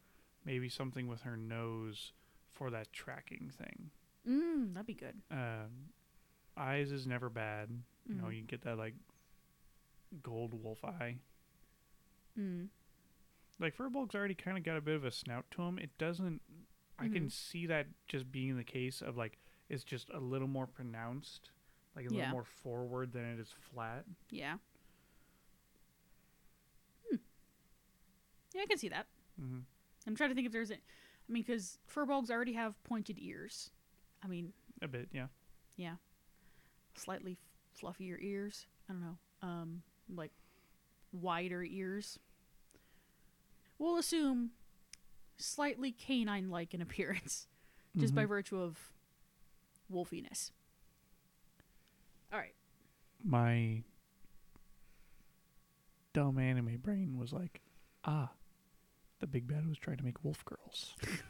maybe something with her nose for that tracking thing. Mm, that'd be good. Um, eyes is never bad. You know, Mhm. you get that like gold wolf eye. Mm. Like Furbolg's already kind of got a bit of a snout to him. It doesn't. I can Mhm. see that just being the case of like it's just a little more pronounced, like a Yeah. little more forward than it is flat. Yeah. Hmm. Yeah, I can see that. hmm I'm trying to think if there's a. I mean, because furbolgs already have pointed ears. I mean, A bit, yeah. yeah, slightly f- fluffier ears. I don't know. Um, like wider ears. We'll assume slightly canine-like in appearance, just by Mhm. virtue of wolfiness. All right. my dumb anime brain was like, ah, the big bad was trying to make wolf girls. That's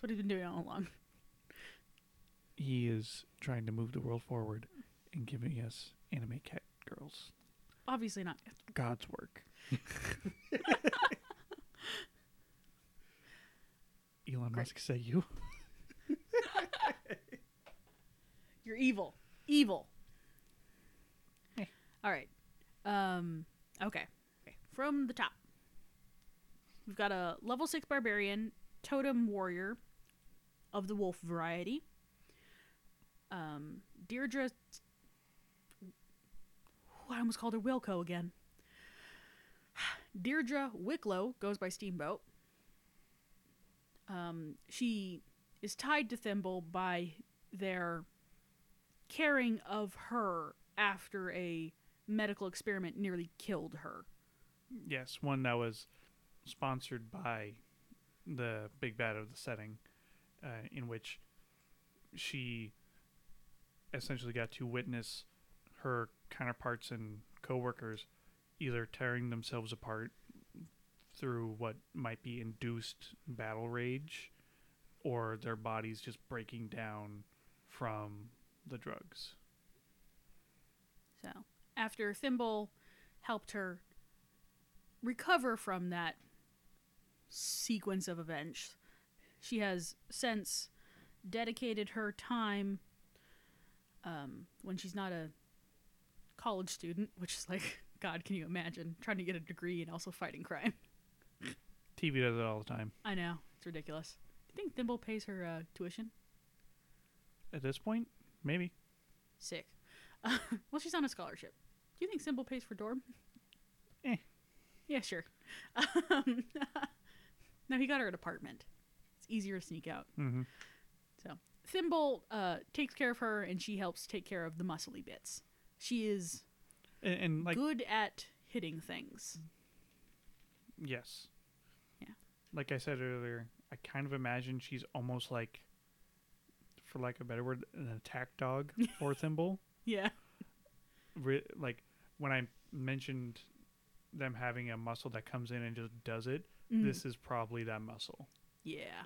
what he's been doing all along. he is trying to move the world forward and giving us anime cat girls. Obviously not. God's work. Elon Great. Musk say you. You're evil. Evil. Hey. All right. Um okay. From the top. We've got a level 6 barbarian, totem warrior of the wolf variety. Um Deirdre I almost called her Wilco again. Deirdre Wicklow goes by Steamboat. Um, she is tied to Thimble by their caring of her after a medical experiment nearly killed her. Yes, one that was sponsored by the big bad of the setting, uh, in which she essentially got to witness her counterparts and coworkers either tearing themselves apart through what might be induced battle rage or their bodies just breaking down from the drugs. So after Thimble helped her recover from that sequence of events, she has since dedicated her time um, when she's not a college student, which is like, God, can you imagine trying to get a degree and also fighting crime? TV does it all the time. I know it's ridiculous. Do you think Thimble pays her uh, tuition? At this point, maybe. Sick. well, she's on a scholarship. Do you think Thimble pays for dorm? Yeah, sure. Um, no, he got her an apartment. It's easier to sneak out. Mm-hmm. So Thimble uh, takes care of her, and she helps take care of the muscly bits. She is And, and like, good at hitting things. yes. Yeah. Like I said earlier, I kind of imagine she's almost like, for lack of a better word, an attack dog for Thimble. Yeah. Re- like when I mentioned them having a muscle that comes in and just does it, Mm. this is probably that muscle. Yeah.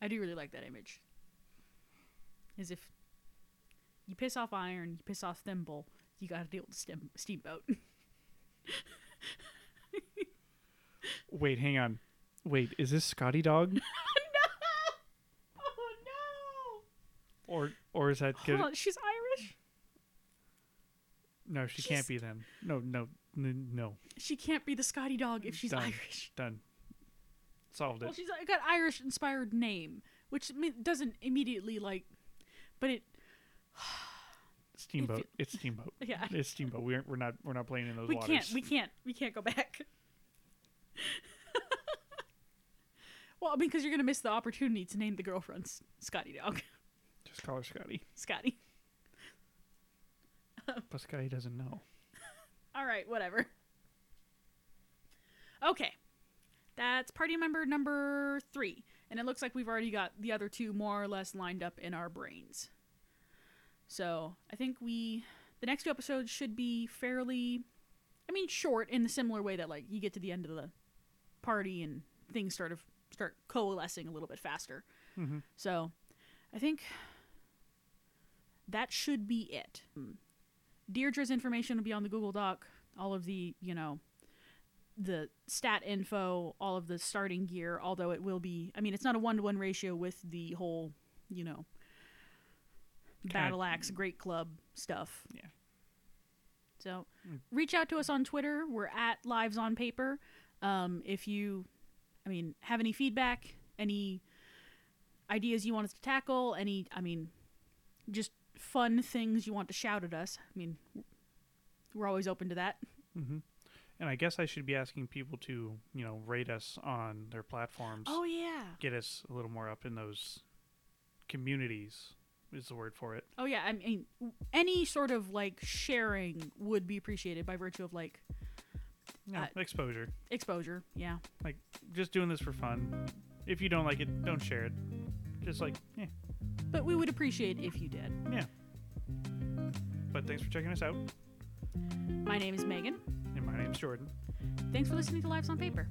I do really like that image. As if you piss off Iron, you piss off Thimble, you got to deal with the stem- steamboat. Wait, hang on. Wait, is this Scotty Dog, no! oh no! or or is that good? Hold on, she's Irish. No, she She's- can't be then. No, no, n- no. She can't be the Scotty dog if she's Done. Irish. Done. Solved it. Well, she's got Irish inspired name, which me- doesn't immediately like, but it. Steamboat. It's Steamboat. Yeah, It's Steamboat. We're we're not we're not playing in those waters. we waters. can't, we can't, we can't go back. well, I mean, because you're gonna miss the opportunity to name the girlfriend S- Scotty dog, Just call her Scotty. Scotty. But Scotty doesn't know. All right, whatever. Okay. That's party member number three. And it looks like we've already got the other two more or less lined up in our brains. So I think we. The next two episodes should be fairly. I mean, short in the similar way that, like, you get to the end of the party and things sort of start coalescing a little bit faster. Mhm. So I think that should be it. Deirdre's information will be on the Google Doc. All of the, you know, the stat info, all of the starting gear, although it will be, I mean, it's not a one to one ratio with the whole, you know, Battle Axe, Great Club stuff. Yeah. So Mm. reach out to us on Twitter. We're at Lives on Paper. Um, if you, I mean, have any feedback, any ideas you want us to tackle, any, I mean, just fun things you want to shout at us. I mean, we're always open to that. hmm And I guess I should be asking people to you know rate us on their platforms. Oh yeah. Get us a little more up in those communities. Is the word for it. Oh yeah. I mean, any sort of like sharing would be appreciated by virtue of like Yeah, Uh, exposure. exposure. Yeah. Like just doing this for fun. If you don't like it, don't share it. Just like, yeah, But we would appreciate if you did. yeah. But thanks for checking us out. My name is Megan. And my name's Jordan. Thanks for listening to Lives on Paper.